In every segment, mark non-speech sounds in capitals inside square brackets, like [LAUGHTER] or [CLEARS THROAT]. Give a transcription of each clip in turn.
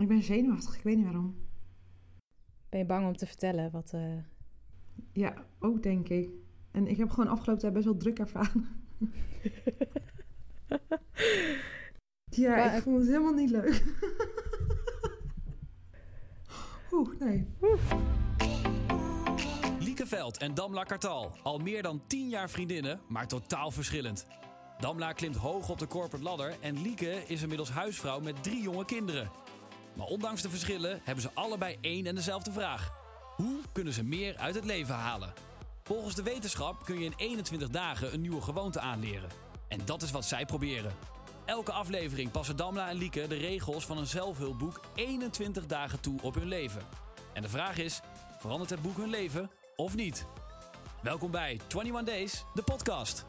Ik ben zenuwachtig, ik weet niet waarom. Ben je bang om te vertellen wat... eh, Ja, ook denk ik. En ik heb gewoon afgelopen tijd best wel druk ervaren. [LAUGHS] ja, Maar- ik vond het helemaal niet leuk. Oeh, nee. Lieke Veld en Damla Kartal. Al meer dan 10 jaar vriendinnen, maar totaal verschillend. Damla klimt hoog op de corporate ladder en Lieke is inmiddels huisvrouw met drie jonge kinderen. Maar ondanks de verschillen hebben ze allebei één en dezelfde vraag. Hoe kunnen ze meer uit het leven halen? Volgens de wetenschap kun je in 21 dagen een nieuwe gewoonte aanleren. En dat is wat zij proberen. Elke aflevering passen Damla en Lieke de regels van een zelfhulpboek 21 dagen toe op hun leven. En de vraag is, verandert het boek hun leven of niet? Welkom bij 21 Days, de podcast.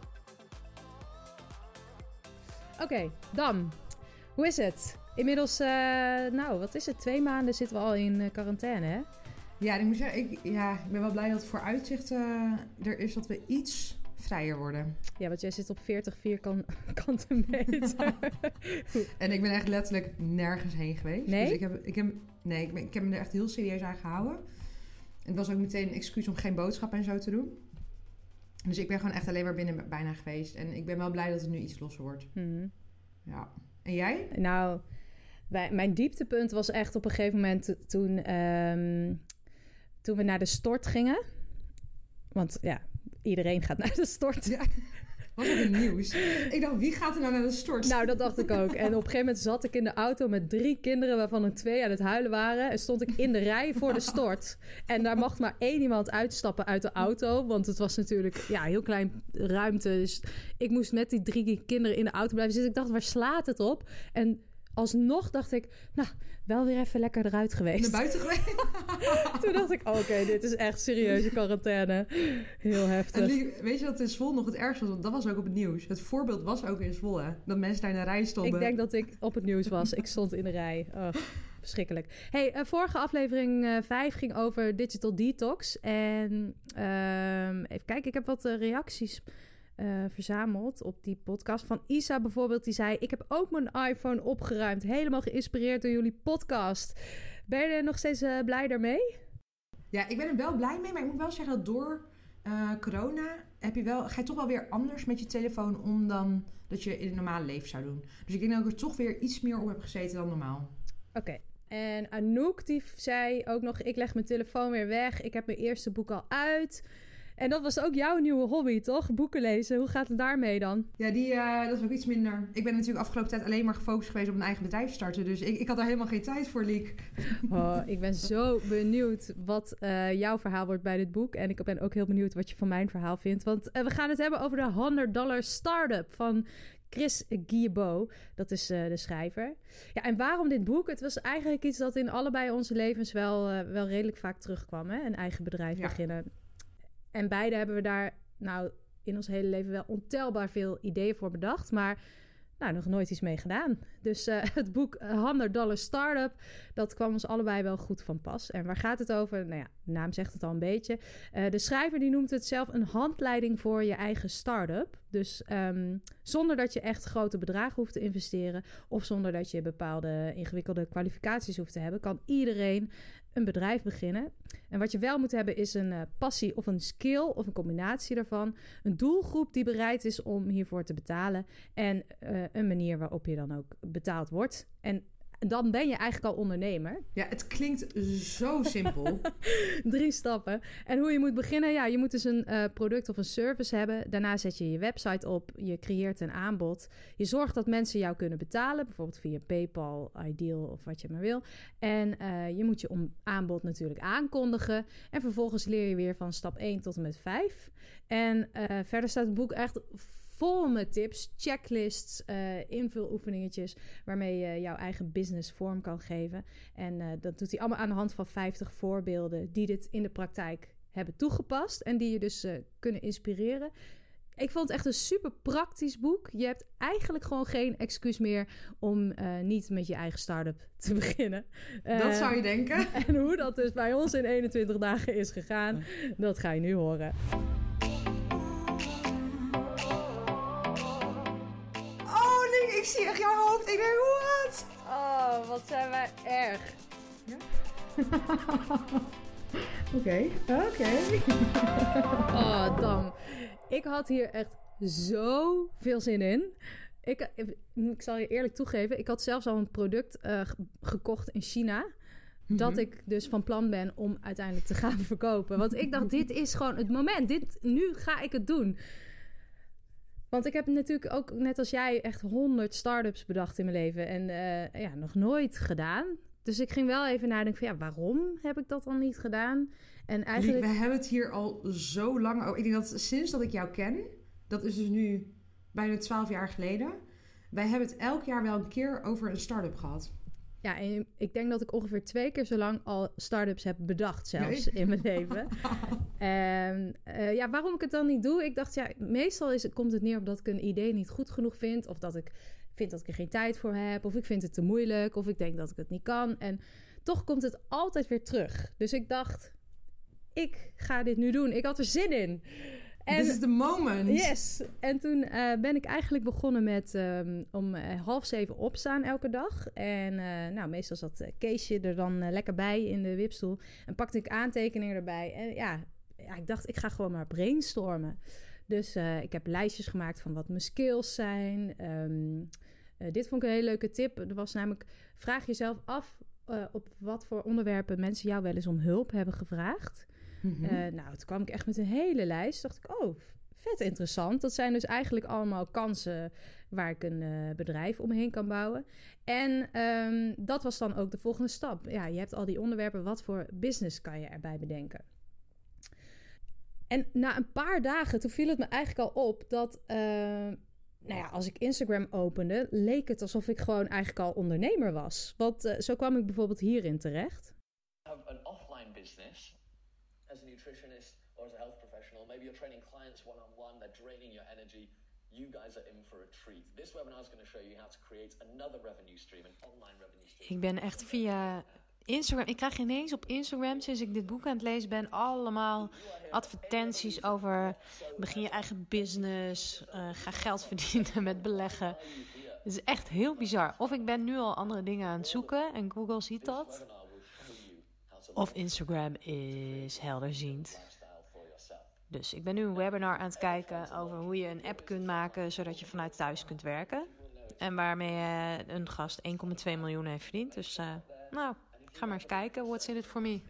Oké, Dam. Hoe is het? Inmiddels, eh, nou, wat is het? Twee maanden zitten we al in eh, quarantaine, hè? Ja, ik moet zeggen, ik, ja, ik ben wel blij dat het vooruitzicht eh, er is dat we iets vrijer worden. Ja, want jij zit op 40 vierkante [LAUGHS] meter. [LAUGHS] En ik ben echt letterlijk nergens heen geweest. Nee? Dus ik heb, ik heb, nee, ik, ben- ik heb me er echt heel serieus aan gehouden. En het was ook meteen een excuus om geen boodschap en zo te doen. Dus ik ben gewoon echt alleen maar binnen bijna geweest. En ik ben wel blij dat het nu iets losser wordt. Hmm. Ja. En jij? Nou, wij- mijn dieptepunt was echt op een gegeven moment toen, ehm, toen we naar de stort gingen. Want ja, iedereen gaat naar de stort. Ja. Nieuws. Ik dacht, wie gaat er nou naar de stort? Nou, dat dacht ik ook. En op een gegeven moment zat ik in de auto met drie kinderen, waarvan er twee aan het huilen waren. En stond ik in de rij voor de stort. En daar mocht maar één iemand uitstappen uit de auto. Want het was natuurlijk ja, heel klein ruimte. Dus ik moest met die drie kinderen in de auto blijven zitten. Ik dacht, waar slaat het op? En alsnog dacht ik, nou, wel weer even lekker eruit geweest. Naar buiten geweest? [LAUGHS] Toen dacht ik, oké, dit is echt serieuze quarantaine. Heel En heftig. Lie- weet je dat in Zwolle nog het ergste was? Want dat was ook op het nieuws. Het voorbeeld was ook in Zwolle. Dat mensen daar in de rij stonden. Ik denk dat ik op het nieuws was. Ik stond in de rij. Oh, verschrikkelijk. Hey, eh, vorige aflevering eh 5 ging over digital detox. En ehm, even kijken, ik heb wat eh, reacties eh, verzameld op die podcast. Van Isa bijvoorbeeld, die zei... Ik heb ook mijn iPhone opgeruimd. Helemaal geïnspireerd door jullie podcast. Ben je er nog steeds eh, blij daarmee? Ja, ik ben er wel blij mee. Maar ik moet wel zeggen dat door eh, corona heb je wel, ga je toch wel weer anders met je telefoon om dan dat je in het normale leven zou doen. Dus ik denk dat ik er toch weer iets meer op heb gezeten dan normaal. Oké. En Anouk die zei ook nog... ik leg mijn telefoon weer weg. Ik heb mijn eerste boek al uit. En dat was ook jouw nieuwe hobby, toch? Boeken lezen. Hoe gaat het daarmee dan? Ja, die, eh, dat is ook iets minder. Ik ben natuurlijk afgelopen tijd alleen maar gefocust geweest op een eigen bedrijf starten. Dus ik, ik had daar helemaal geen tijd voor, Liek. Oh, ik ben zo benieuwd wat eh, jouw verhaal wordt bij dit boek. En ik ben ook heel benieuwd wat je van mijn verhaal vindt. Want eh, we gaan het hebben over de 100 dollar startup van Chris Guillebeau. Dat is de schrijver. Ja, en waarom dit boek? Het was eigenlijk iets dat in allebei onze levens wel, wel redelijk vaak terugkwam. Hè? Een eigen bedrijf Ja. beginnen. En beide hebben we daar nou in ons hele leven wel ontelbaar veel ideeën voor bedacht. Maar nou, nog nooit iets mee gedaan. Dus eh, [LAUGHS] het boek eh, 100 Dollar Startup, dat kwam ons allebei wel goed van pas. En waar gaat het over? Nou ja, de naam zegt het al een beetje. Eh, de schrijver die noemt het zelf een handleiding voor je eigen start-up. Dus ehm, zonder dat je echt grote bedragen hoeft te investeren... of zonder dat je bepaalde ingewikkelde kwalificaties hoeft te hebben... kan iedereen een bedrijf beginnen. En wat je wel moet hebben is een eh, passie of een skill of een combinatie daarvan. Een doelgroep die bereid is om hiervoor te betalen. En eh, een manier waarop je dan ook betaald wordt. En dan ben je eigenlijk al ondernemer. Ja, het klinkt zo simpel. [LAUGHS] Drie stappen. En hoe je moet beginnen, ja, je moet dus een eh, product of een service hebben. Daarna zet je je website op, je creëert een aanbod. Je zorgt dat mensen jou kunnen betalen, bijvoorbeeld via PayPal, Ideal of wat je maar wil. En eh, je moet je om aanbod natuurlijk aankondigen. En vervolgens leer je weer van stap 1 tot en met 5. En eh, verder staat het boek echt vol met tips, checklists, eh, invuloefeningetjes... waarmee je jouw eigen business vorm kan geven. En eh, dat doet hij allemaal aan de hand van 50 voorbeelden... die dit in de praktijk hebben toegepast... en die je dus eh, kunnen inspireren. Ik vond het echt een super praktisch boek. Je hebt eigenlijk gewoon geen excuus meer... om niet met je eigen start-up te [LAUGHS] beginnen. dat zou je denken. [LAUGHS] en hoe dat dus bij ons in 21 dagen is gegaan... dat ga je nu horen. Liek, ik zie echt jouw hoofd. Ik denk, wat? Oh, wat zijn wij erg. [LAUGHS] Oké, oké. Oh, Dam. Ik had hier echt zo veel zin in. Ik, ik zal je eerlijk toegeven, ik had zelfs al een product eh, ge- gekocht in China. Dat Mhm. ik dus van plan ben om uiteindelijk te gaan [LAUGHS] verkopen. Want ik dacht, dit is gewoon het moment. Dit, nu ga ik het doen. Want ik heb natuurlijk ook, net als jij, echt honderd start-ups bedacht in mijn leven. En eh, ja, nog nooit gedaan. Dus ik ging wel even nadenken van, ja, waarom heb ik dat dan niet gedaan? En eigenlijk... We hebben het hier al zo lang over. Ik denk dat sinds dat ik jou ken, dat is dus nu bijna twaalf jaar geleden. Wij hebben het elk jaar wel een keer over een start-up gehad. Ja, en ik denk dat ik ongeveer twee keer zo lang al start-ups heb bedacht zelfs in mijn leven. [LAUGHS] En eh, ja, waarom ik het dan niet doe? Ik dacht, ja, meestal is het, komt het neer op dat ik een idee niet goed genoeg vind. Of dat ik vind dat ik er geen tijd voor heb. Of ik vind het te moeilijk. Of ik denk dat ik het niet kan. En toch komt het altijd weer terug. Dus ik dacht, ik ga dit nu doen. Ik had er zin in. En This is the moment. Yes. En toen eh, ben ik eigenlijk begonnen met ehm, om eh, half zeven opstaan elke dag. En eh, nou, meestal zat Keesje er dan lekker bij in de wipstoel. En pakte ik aantekeningen erbij. En ja, ja, ik dacht, ik ga gewoon maar brainstormen. Dus ik heb lijstjes gemaakt van wat mijn skills zijn. Ehm, eh, dit vond ik een hele leuke tip. Er was namelijk, vraag jezelf af op wat voor onderwerpen mensen jou wel eens om hulp hebben gevraagd. Mhm. Eh, nou, toen kwam ik echt met een hele lijst. Dacht ik, oh, vet interessant. Dat zijn dus eigenlijk allemaal kansen waar ik een eh, bedrijf omheen kan bouwen. En ehm, dat was dan ook de volgende stap. Ja, je hebt al die onderwerpen. Wat voor business kan je erbij bedenken? En na een paar dagen, toen viel het me eigenlijk al op dat... eh, nou ja, als ik Instagram opende, leek het alsof ik gewoon eigenlijk al ondernemer was. Want eh, zo kwam ik bijvoorbeeld hierin terecht. an offline business maybe you're training clients one on one, they're draining your energy. You guys are in for a treat. This webinar is going to show you how to create another revenue stream, an online revenue stream. Ik ben echt via Instagram. Ik krijg ineens op Instagram, sinds ik dit boek aan het lezen ben, allemaal advertenties over begin je eigen business, eh, ga geld verdienen met beleggen. Het is echt heel bizar. Of ik ben nu al andere dingen aan het zoeken en Google ziet dat. Of Instagram is helderziend. Dus ik ben nu een webinar aan het kijken over hoe je een app kunt maken zodat je vanuit thuis kunt werken. En waarmee eh, een gast 1,2 miljoen heeft verdiend. Dus eh, nou, ik ga maar eens kijken. What's in it for me?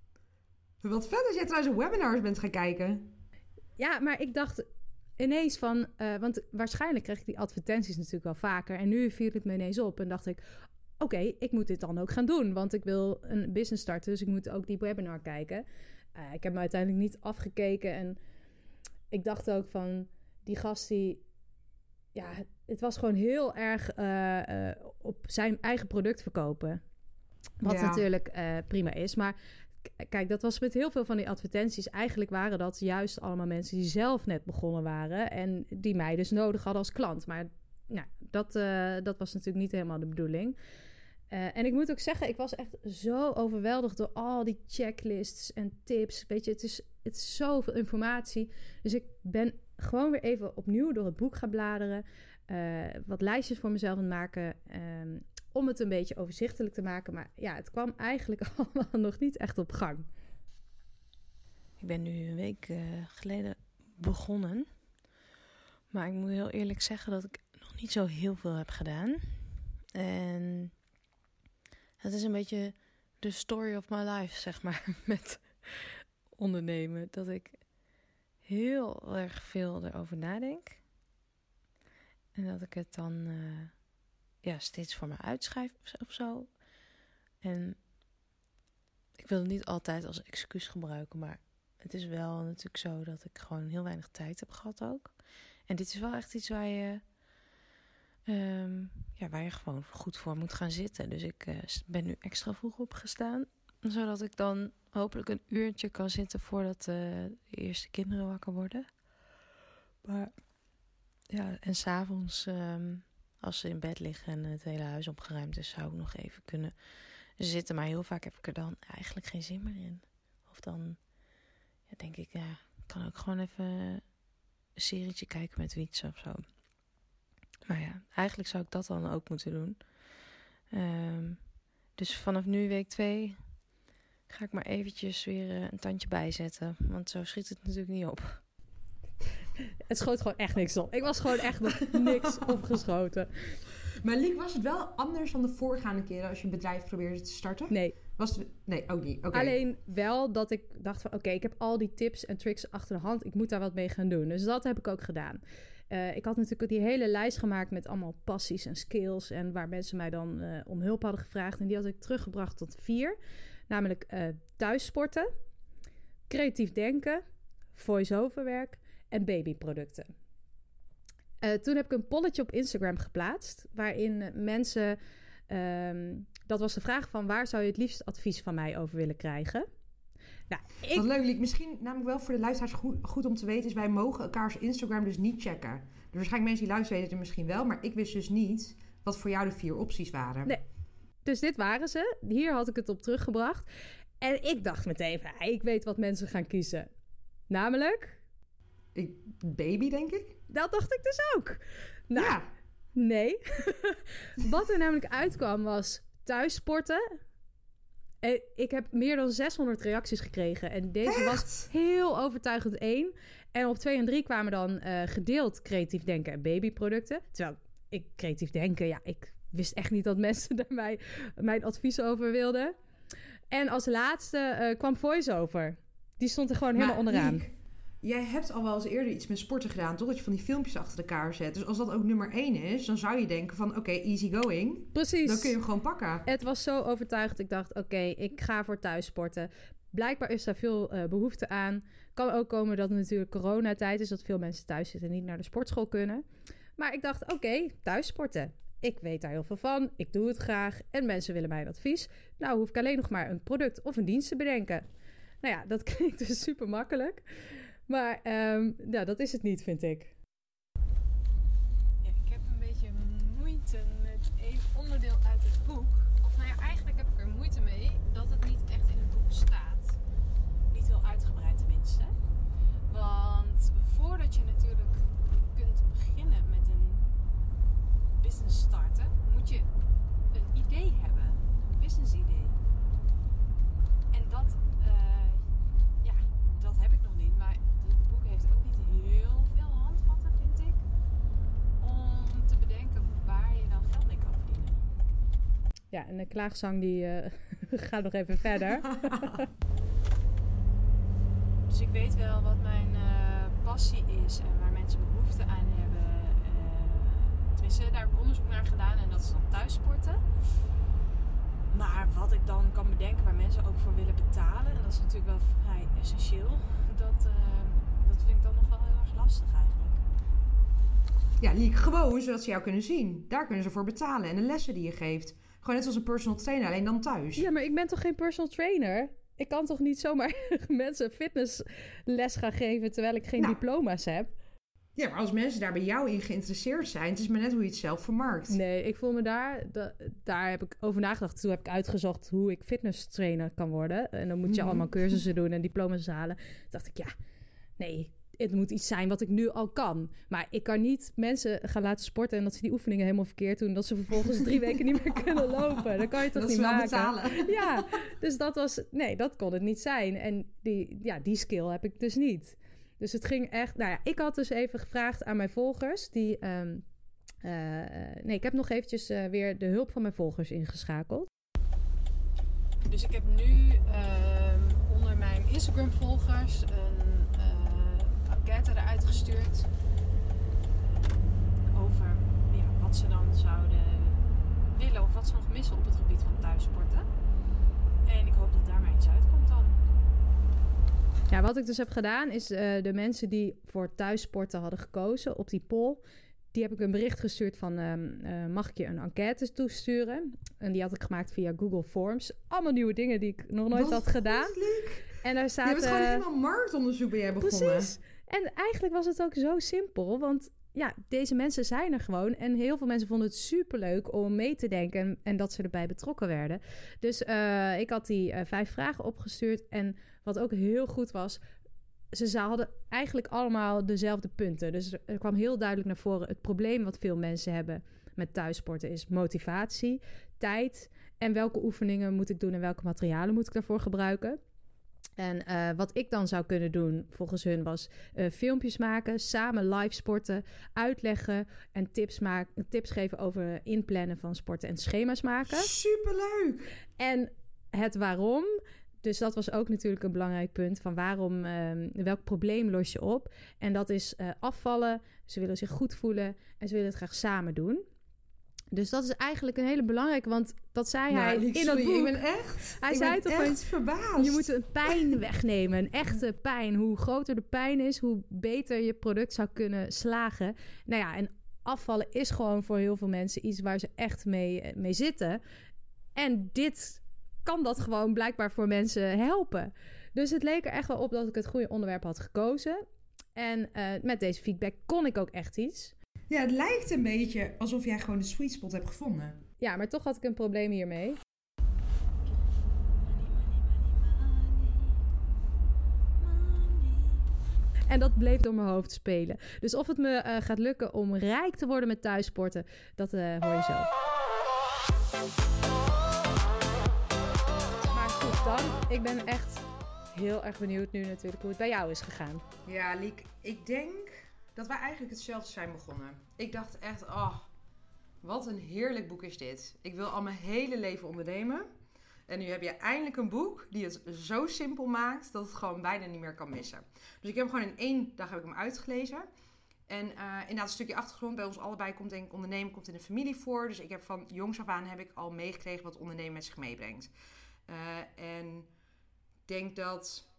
[LAUGHS] Wat vet dat jij trouwens webinars bent gaan kijken. Ja, maar ik dacht ineens van... eh, want waarschijnlijk kreeg ik die advertenties natuurlijk wel vaker. En nu viel het me ineens op en dacht ik... Oké, ik moet dit dan ook gaan doen. Want ik wil een business starten, dus ik moet ook die webinar kijken. Eh, ik heb me uiteindelijk niet afgekeken. En ik dacht ook van... Die gast die... Ja, het was gewoon heel erg eh, eh, op zijn eigen product verkopen. Wat Ja. natuurlijk eh, prima is. Maar kijk, dat was met heel veel van die advertenties. Eigenlijk waren dat juist allemaal mensen die zelf net begonnen waren. En die mij dus nodig hadden als klant. Maar nou, dat, dat was natuurlijk niet helemaal de bedoeling. Eh, en ik moet ook zeggen, ik was echt zo overweldigd door al die checklists en tips. Weet je, het is, het is zoveel informatie. Dus ik ben gewoon weer even opnieuw door het boek gaan bladeren. eh, wat lijstjes voor mezelf aan maken. ehm, om het een beetje overzichtelijk te maken. Maar ja, het kwam eigenlijk [LAUGHS] allemaal nog niet echt op gang. Ik ben nu een week eh, geleden begonnen. Maar ik moet heel eerlijk zeggen dat ik nog niet zo heel veel heb gedaan. En het is een beetje de story of my life, zeg maar, [LAUGHS] met ondernemen. Dat ik heel erg veel erover nadenk. En dat ik het dan eh, ja, steeds voor me uitschrijf of zo- of zo. En ik wil het niet altijd als excuus gebruiken, maar het is wel natuurlijk zo dat ik gewoon heel weinig tijd heb gehad ook. En dit is wel echt iets waar je, ehm, ja, waar je gewoon goed voor moet gaan zitten. Dus ik eh, ben nu extra vroeg opgestaan, zodat ik dan hopelijk een uurtje kan zitten voordat eh, de eerste kinderen wakker worden. Maar ja, en s'avonds, ehm als ze in bed liggen en het hele huis opgeruimd is, zou ik nog even kunnen zitten. Maar heel vaak heb ik er dan eigenlijk geen zin meer in. Of dan ja, denk ik, ja, kan ook gewoon even een serietje kijken met Wiets of zo. Maar ja, eigenlijk zou ik dat dan ook moeten doen. Ehm, dus vanaf nu, week 2, ga ik maar eventjes weer eh, een tandje bijzetten. Want zo schiet het natuurlijk niet op. [LAUGHS] Het schoot gewoon echt niks op. Ik was gewoon echt nog niks [LAUGHS] opgeschoten. Maar Liek, was het wel anders dan de voorgaande keren als je een bedrijf probeerde te starten? Nee, Was het... Nee, ook niet. Oké. Alleen wel dat ik dacht van... oké, ik heb al die tips en tricks achter de hand. Ik moet daar wat mee gaan doen. Dus dat heb ik ook gedaan. Eh, ik had natuurlijk die hele lijst gemaakt met allemaal passies en skills... en waar mensen mij dan eh, om hulp hadden gevraagd. En die had ik teruggebracht tot vier. Namelijk eh thuissporten, creatief denken, voice-over werk en babyproducten. Toen heb ik een polletje op Instagram geplaatst... waarin mensen... ehm, dat was de vraag van waar zou je het liefst advies van mij over willen krijgen? Nou, ik, Wat leuk, Liek. Misschien namelijk wel voor de luisteraars goed, goed om te weten... is wij mogen elkaars Instagram dus niet checken. Dus waarschijnlijk mensen die luisteren weten het misschien wel... maar ik wist dus niet wat voor jou de vier opties waren. Nee. Dus dit waren ze. Hier had ik het op teruggebracht. En ik dacht meteen, van, ik weet wat mensen gaan kiezen. Namelijk, Ik, baby, denk ik? dat dacht ik dus ook. Nou, ja. nee. [LAUGHS] wat er namelijk uitkwam was thuissporten. En ik heb meer dan 600 reacties gekregen. En deze was heel overtuigend één. En op twee en drie kwamen dan eh, gedeeld creatief denken en babyproducten. Terwijl ik creatief denken, ja, ik wist echt niet dat mensen [LAUGHS] daar mij, mijn advies over wilden. En als laatste eh, kwam voice-over. Die stond er gewoon helemaal onderaan. Jij hebt al wel eens eerder iets met sporten gedaan, toch? Dat je van die filmpjes achter elkaar zet. Dus als dat ook nummer één is, dan zou je denken van... oké, easy going. Precies. Dan kun je hem gewoon pakken. Het was zo overtuigd. Ik dacht, oké, ik ga voor thuissporten. Blijkbaar is daar veel eh, behoefte aan. Kan ook komen dat het natuurlijk coronatijd is... dat veel mensen thuis zitten en niet naar de sportschool kunnen. Maar ik dacht, oké, thuissporten. Ik weet daar heel veel van. Ik doe het graag. En mensen willen mijn advies. Nou hoef ik alleen nog maar een product of een dienst te bedenken. Nou ja, dat [LAUGHS] klinkt dus super makkelijk. Maar ehm, ja, dat is het niet, vind ik. Ja, ik heb een beetje moeite met één onderdeel uit het boek. Of nou ja, eigenlijk heb ik er moeite mee dat het niet echt in het boek staat. Niet heel uitgebreid tenminste. Want voordat je natuurlijk kunt beginnen met een business starten, moet je een idee hebben. Een business idee. En dat, eh, ja, dat heb ik nog niet. Maar het boek heeft ook niet heel veel handvatten, vind ik om te bedenken waar je dan geld mee kan verdienen. Ja, en de klaagzang die eh, [LAUGHS] gaat nog even verder. [LAUGHS] Dus ik weet wel wat mijn eh, passie is en waar mensen behoefte aan hebben. Eh, tenminste, daar heb ik onderzoek naar gedaan en dat is dan thuissporten. Maar wat ik dan kan bedenken waar mensen ook voor willen betalen, en dat is natuurlijk wel vrij essentieel, dat, eh, dat vind ik dan nog wel heel erg lastig eigenlijk. Ja, Liek, gewoon zodat ze jou kunnen zien. Daar kunnen ze voor betalen. En de lessen die je geeft. Gewoon net als een personal trainer, alleen dan thuis. Ja, maar ik ben toch geen personal trainer? Ik kan toch niet zomaar [LAUGHS] mensen fitnessles gaan geven terwijl ik geen Nou. diploma's heb? Ja, maar als mensen daar bij jou in geïnteresseerd zijn, het is maar net hoe je het zelf vermarkt. Nee, ik voel me daar, da- daar heb ik over nagedacht. Toen heb ik uitgezocht hoe ik fitness trainer kan worden. En dan moet je Mhm. allemaal cursussen doen en diploma's halen. Toen dacht ik, ja, nee, het moet iets zijn wat ik nu al kan. Maar ik kan niet mensen gaan laten sporten en dat ze die oefeningen helemaal verkeerd doen. Dat ze vervolgens drie [LAUGHS] weken niet meer kunnen lopen. Dat kan je toch dat niet maken? betalen. [LAUGHS] Ja, dus dat was... Nee, dat kon het niet zijn. En die, ja, die skill heb ik dus niet. Dus het ging echt... Nou ja, ik had dus even gevraagd aan mijn volgers... die... ehm, eh, nee, ik heb nog eventjes eh, weer de hulp van mijn volgers ingeschakeld. Dus ik heb nu ehm, onder mijn Instagram volgers een enquête eruit gestuurd. over ja, wat ze dan zouden willen of wat ze nog missen op het gebied van thuissporten. En ik hoop dat daar maar iets uitkomt dan. Ja, wat ik dus heb gedaan is eh, de mensen die voor thuissporten hadden gekozen op die poll... die heb ik een bericht gestuurd van... ehm, eh, mag ik je een enquête toesturen? En die had ik gemaakt via Google Forms. Allemaal nieuwe dingen die ik nog nooit Wat had gedaan. Liek. En daar Je staat... hebt gewoon eh, helemaal marktonderzoek ben jij begonnen. Precies. En eigenlijk was het ook zo simpel. Want ja, deze mensen zijn er gewoon. En heel veel mensen vonden het superleuk om mee te denken. En, dat ze erbij betrokken werden. Dus eh, ik had die eh, vijf vragen opgestuurd. En wat ook heel goed was. Ze hadden eigenlijk allemaal dezelfde punten. Dus er kwam heel duidelijk naar voren. Het probleem wat veel mensen hebben met thuissporten is motivatie. tijd en welke oefeningen moet ik doen en welke materialen moet ik daarvoor gebruiken. En uh, wat ik dan zou kunnen doen, volgens hun, was uh, filmpjes maken, samen live sporten, uitleggen en tips, maken, tips geven over inplannen van sporten en schema's maken. Superleuk! En het waarom. Dus dat was ook natuurlijk een belangrijk punt van waarom, uh, welk probleem los je op? En dat is uh, afvallen. Ze willen zich goed voelen en ze willen het graag samen doen. Dus dat is eigenlijk een hele belangrijke, want dat zei Nou, hij in sorry, dat boek. Ik ben echt, Hij ik zei ben het op echt verbaasd. Je moet een pijn [LAUGHS] wegnemen, een echte pijn. Hoe groter de pijn is, hoe beter je product zou kunnen slagen. Nou ja, en afvallen is gewoon voor heel veel mensen iets waar ze echt mee, eh, mee zitten. En dit kan dat gewoon blijkbaar voor mensen helpen. Dus het leek er echt wel op dat ik het goede onderwerp had gekozen. En eh, met deze feedback kon ik ook echt iets. Ja, het lijkt een beetje alsof jij gewoon de sweet spot hebt gevonden. Ja, maar toch had ik een probleem hiermee. En dat bleef door mijn hoofd spelen. Dus of het me eh, gaat lukken om rijk te worden met thuissporten, dat eh, hoor je zo. Maar goed dan, ik ben echt heel erg benieuwd nu natuurlijk hoe het bij jou is gegaan. Ja, Liek, ik denk dat wij eigenlijk hetzelfde zijn begonnen. Ik dacht echt, oh, wat een heerlijk boek is dit. Ik wil al mijn hele leven ondernemen. En nu heb je eindelijk een boek die het zo simpel maakt dat het gewoon bijna niet meer kan missen. Dus ik heb hem gewoon in één dag heb ik hem uitgelezen. En eh, inderdaad, een stukje achtergrond bij ons allebei komt denk ik ondernemen komt in de familie voor. Dus ik heb van jongs af aan heb ik al meegekregen wat ondernemen met zich meebrengt. Eh, en ik denk dat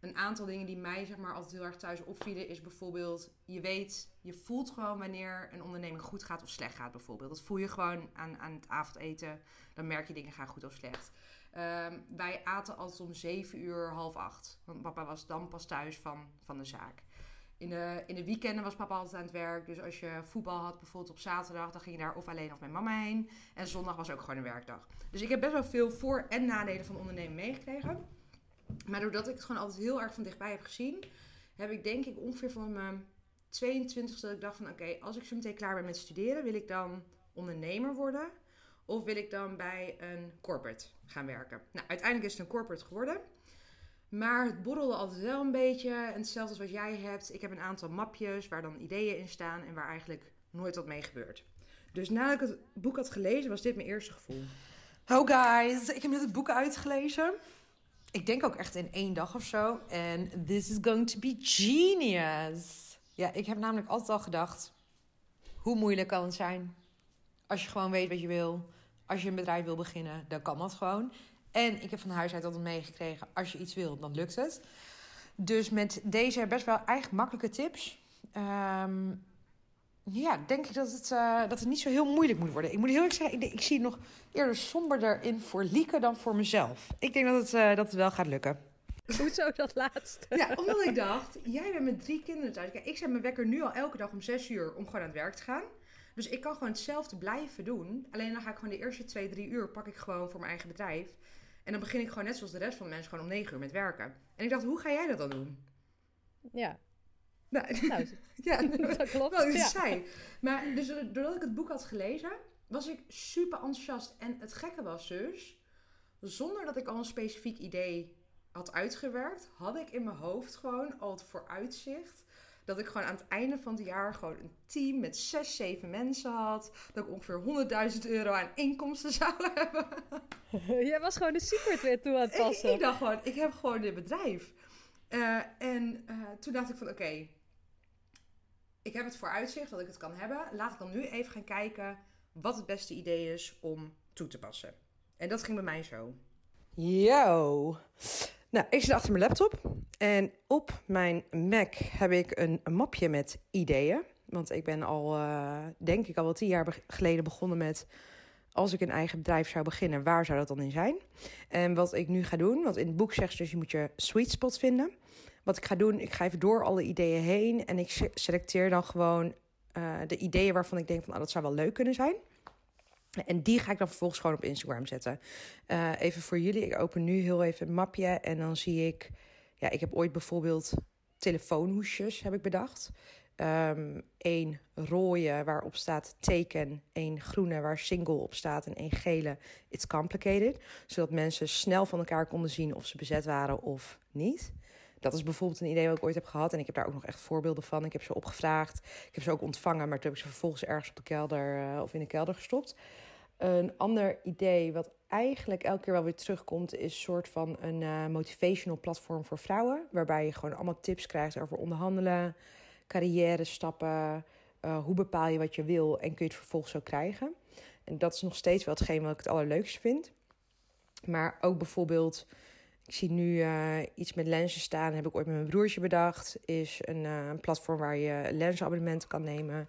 een aantal dingen die mij zeg maar altijd heel erg thuis opvielen is bijvoorbeeld je weet, je voelt gewoon wanneer een onderneming goed gaat of slecht gaat bijvoorbeeld. Dat voel je gewoon aan, aan het avondeten. Dan merk je dingen gaan goed of slecht. Ehm, wij aten altijd om 7 uur, half acht. Want papa was dan pas thuis van, van de zaak. In de, in de weekenden was papa altijd aan het werk. Dus als je voetbal had, bijvoorbeeld op zaterdag, dan ging je daar of alleen of met mama heen. En zondag was ook gewoon een werkdag. Dus ik heb best wel veel voor- en nadelen van ondernemen meegekregen. Maar doordat ik het gewoon altijd heel erg van dichtbij heb gezien, heb ik denk ik ongeveer van mijn 22 dat ik dacht van oké, als ik zo meteen klaar ben met studeren, wil ik dan ondernemer worden? Of wil ik dan bij een corporate gaan werken? Nou, uiteindelijk is het een corporate geworden. Maar het borrelde altijd wel een beetje. En hetzelfde als wat jij hebt. Ik heb een aantal mapjes waar dan ideeën in staan en waar eigenlijk nooit wat mee gebeurt. Dus nadat ik het boek had gelezen, was dit mijn eerste gevoel. Oh guys, ik heb net het boek uitgelezen. Ik denk ook echt in één dag of zo. En this is going to be genius. Ja, ik heb namelijk altijd al gedacht... hoe moeilijk kan het zijn? Als je gewoon weet wat je wil. Als je een bedrijf wil beginnen, dan kan dat gewoon. En ik heb van huis uit altijd meegekregen... als je iets wil, dan lukt het. Dus met deze best wel eigenlijk makkelijke tips... ehm, ja, denk ik dat het, eh, dat het niet zo heel moeilijk moet worden. Ik moet heel erg zeggen, ik, ik zie het nog eerder somberder in voor Lieke dan voor mezelf. Ik denk dat het, eh, dat het wel gaat lukken. Hoezo dat laatste? Ja, omdat ik dacht, jij bent met drie kinderen thuis. Kijk, ik zet mijn wekker nu al elke dag om zes uur om gewoon aan het werk te gaan. Dus ik kan gewoon hetzelfde blijven doen. Alleen dan ga ik gewoon de eerste twee, drie uur pak ik gewoon voor mijn eigen bedrijf. En dan begin ik gewoon net zoals de rest van de mensen gewoon om negen uur met werken. En ik dacht, hoe ga jij dat dan doen? Ja, Nou, [LAUGHS] nou, [LAUGHS] ja, [LAUGHS] dat klopt. Wat ik ja. zei. Maar dus doordat ik het boek had gelezen, was ik super enthousiast. En het gekke was dus, zonder dat ik al een specifiek idee had uitgewerkt, had ik in mijn hoofd gewoon al het vooruitzicht. Dat ik gewoon aan het einde van het jaar gewoon een team met zes, zeven mensen had. Dat ik ongeveer 100.000 euro aan inkomsten zou hebben. Jij was gewoon de secret weer toe aan het passen. ik dacht gewoon, ik heb gewoon dit bedrijf. Eh, en eh, toen dacht ik van, oké, ik heb het vooruitzicht dat ik het kan hebben. Laat ik dan nu even gaan kijken wat het beste idee is om toe te passen. En dat ging bij mij zo. Yo! Nou, ik zit achter mijn laptop en op mijn Mac heb ik een, mapje met ideeën. Want ik ben al, eh, denk ik, al wel tien jaar geleden begonnen met... als ik een eigen bedrijf zou beginnen, waar zou dat dan in zijn? En wat ik nu ga doen, want in het boek zegt ze dus je moet je sweet spot vinden. Wat ik ga doen, ik ga even door alle ideeën heen en ik se- selecteer dan gewoon eh, de ideeën waarvan ik denk van, ah, dat zou wel leuk kunnen zijn. En die ga ik dan vervolgens gewoon op Instagram zetten. Eh, even voor jullie, ik open nu heel even een mapje en dan zie ik, ja, ik heb ooit bijvoorbeeld telefoonhoesjes heb ik bedacht. um, één rode waarop staat teken, één groene waar single op staat en één gele it's complicated. Zodat mensen snel van elkaar konden zien of ze bezet waren of niet. Dat is bijvoorbeeld een idee wat ik ooit heb gehad. En ik heb daar ook nog echt voorbeelden van. Ik heb ze opgevraagd. Ik heb ze ook ontvangen. Maar toen heb ik ze vervolgens ergens op de kelder uh, of in de kelder gestopt. Een ander idee wat eigenlijk elke keer wel weer terugkomt, is een soort van een uh, motivational platform voor vrouwen. Waarbij je gewoon allemaal tips krijgt over onderhandelen, carrière stappen. Uh, hoe bepaal je wat je wil en kun je het vervolgens zo krijgen. En dat is nog steeds wel hetgeen wat ik het allerleukste vind. Maar ook bijvoorbeeld, ik zie nu uh, iets met lenzen staan, heb ik ooit met mijn broertje bedacht. Is een, uh, een platform waar je lenzenabonnementen kan nemen.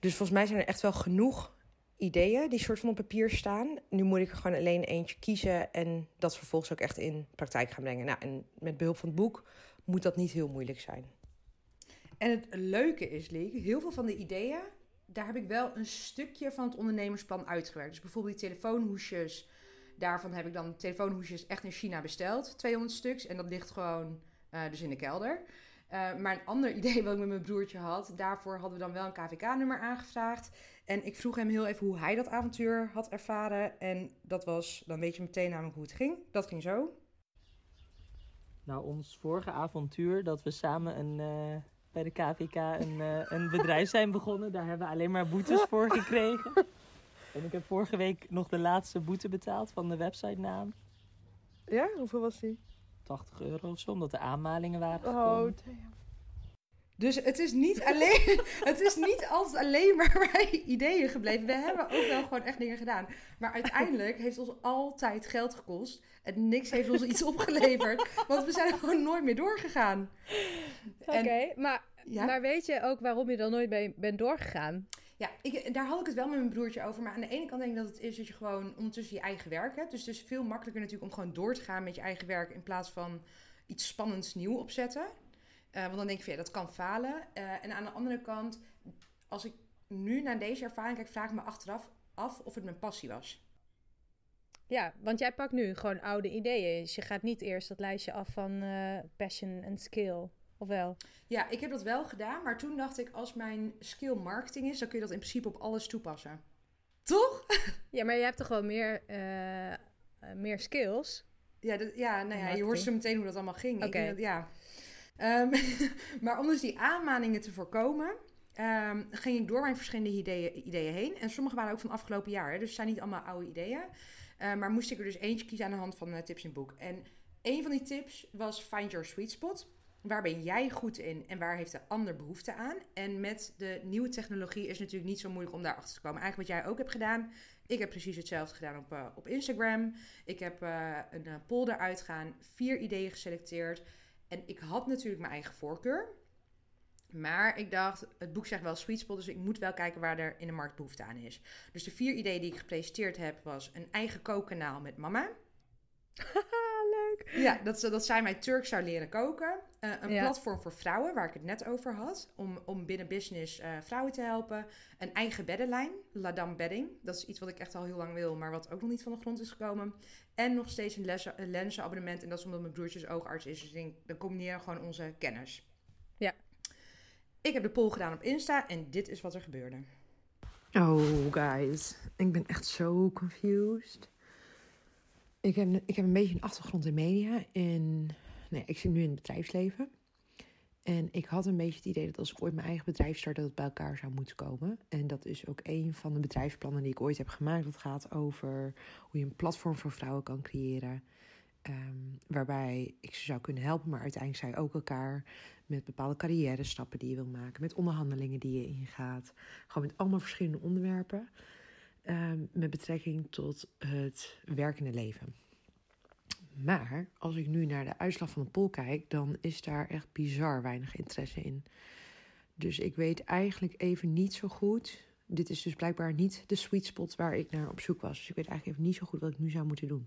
Dus volgens mij zijn er echt wel genoeg ideeën die soort van op papier staan. Nu moet ik er gewoon alleen eentje kiezen en dat vervolgens ook echt in praktijk gaan brengen. Nou, en met behulp van het boek moet dat niet heel moeilijk zijn. En het leuke is, Leek, heel veel van de ideeën, daar heb ik wel een stukje van het ondernemersplan uitgewerkt. Dus bijvoorbeeld die telefoonhoesjes, daarvan heb ik dan telefoonhoesjes echt in China besteld, 200 stuks. En dat ligt gewoon uh, dus in de kelder. Uh, maar een ander [LAUGHS] idee wat ik met mijn broertje had, daarvoor hadden we dan wel een KVK-nummer aangevraagd. En ik vroeg hem heel even hoe hij dat avontuur had ervaren. En dat was, dan weet je meteen namelijk hoe het ging. Dat ging zo. Nou, ons vorige avontuur, dat we samen een, uh, bij de KVK een, uh, een bedrijf zijn begonnen, daar hebben we alleen maar boetes [LAUGHS] voor gekregen. En ik heb vorige week nog de laatste boete betaald van de website-naam. Ja, hoeveel was die? 80 euro of zo, omdat de aanmalingen waren Oh, gekomen. Dus het is niet alleen, [LAUGHS] het is niet altijd alleen maar [LAUGHS] bij ideeën gebleven. We hebben ook wel gewoon echt dingen gedaan. Maar uiteindelijk heeft ons altijd geld gekost. En niks heeft ons iets opgeleverd. Want we zijn er gewoon nooit meer doorgegaan. Oké, maar, Ja? maar weet je ook waarom je dan nooit mee bent doorgegaan? Ja, ik, daar had ik het wel met mijn broertje over. Maar aan de ene kant denk ik dat het is dat je gewoon ondertussen je eigen werk hebt. Dus het is veel makkelijker natuurlijk om gewoon door te gaan met je eigen werk. In plaats van iets spannends nieuw opzetten. Eh, want dan denk je van ja, dat kan falen. Eh, en aan de andere kant, als ik nu naar deze ervaring kijk, vraag ik me achteraf af of het mijn passie was. Ja, want jij pakt nu gewoon oude ideeën. Dus je gaat niet eerst dat lijstje af van eh, passion en skill. Of wel? Ja, ik heb dat wel gedaan. Maar toen dacht ik, als mijn skill marketing is, dan kun je dat in principe op alles toepassen. Toch? [LAUGHS] Ja, maar je hebt toch wel meer, eh, eh, meer skills? Ja, dat, ja, nou ja, je hoort zo meteen hoe dat allemaal ging. Oké. ja. Ehm, [LAUGHS] maar om dus die aanmaningen te voorkomen, ehm, ging ik door mijn verschillende ideeën, ideeën heen. En sommige waren ook van afgelopen jaar, hè, dus het zijn niet allemaal oude ideeën. Eh, maar moest ik er dus eentje kiezen aan de hand van tips in het boek. En een van die tips was Find Your Sweet Spot. Waar ben jij goed in en waar heeft de ander behoefte aan? En met de nieuwe technologie is het natuurlijk niet zo moeilijk om daarachter te komen. Eigenlijk wat jij ook hebt gedaan. Ik heb precies hetzelfde gedaan op, eh, op Instagram. Ik heb eh, een eh, poll eruit gaan, vier ideeën geselecteerd. En ik had natuurlijk mijn eigen voorkeur. Maar ik dacht, het boek zegt wel sweet spot, dus ik moet wel kijken waar er in de markt behoefte aan is. Dus de vier ideeën die ik gepresenteerd heb, was een eigen kookkanaal met mama. [LAUGHS] leuk. Ja, dat, dat zij mij Turks zou leren koken. Eh, een Ja. platform voor vrouwen, waar ik het net over had. Om, om binnen business eh, vrouwen te helpen. Een eigen beddenlijn, Ladam Bedding. Dat is iets wat ik echt al heel lang wil, maar wat ook nog niet van de grond is gekomen. En nog steeds een, lenzenabonnement. En dat is omdat mijn broertje oogarts is. Dus ik denk, dan combineren gewoon onze kennis. Ja. Ik heb de poll gedaan op Insta en dit is wat er gebeurde. Oh, guys. Ik ben echt zo confused. Ik heb, ik heb een beetje een achtergrond in media. En nee, ik zit nu in het bedrijfsleven. En ik had een beetje het idee dat als ik ooit mijn eigen bedrijf start, dat het bij elkaar zou moeten komen. En dat is ook een van de bedrijfsplannen die ik ooit heb gemaakt. Dat gaat over hoe je een platform voor vrouwen kan creëren. Ehm, waarbij ik ze zou kunnen helpen, maar uiteindelijk zij ook elkaar met bepaalde carrière stappen die je wil maken, met onderhandelingen die je ingaat. Gewoon met allemaal verschillende onderwerpen ehm, met betrekking tot het werkende leven. Maar als ik nu naar de uitslag van de poll kijk, dan is daar echt bizar weinig interesse in. Dus ik weet eigenlijk even niet zo goed. Dit is dus blijkbaar niet de sweet spot waar ik naar op zoek was. Dus ik weet eigenlijk even niet zo goed wat ik nu zou moeten doen.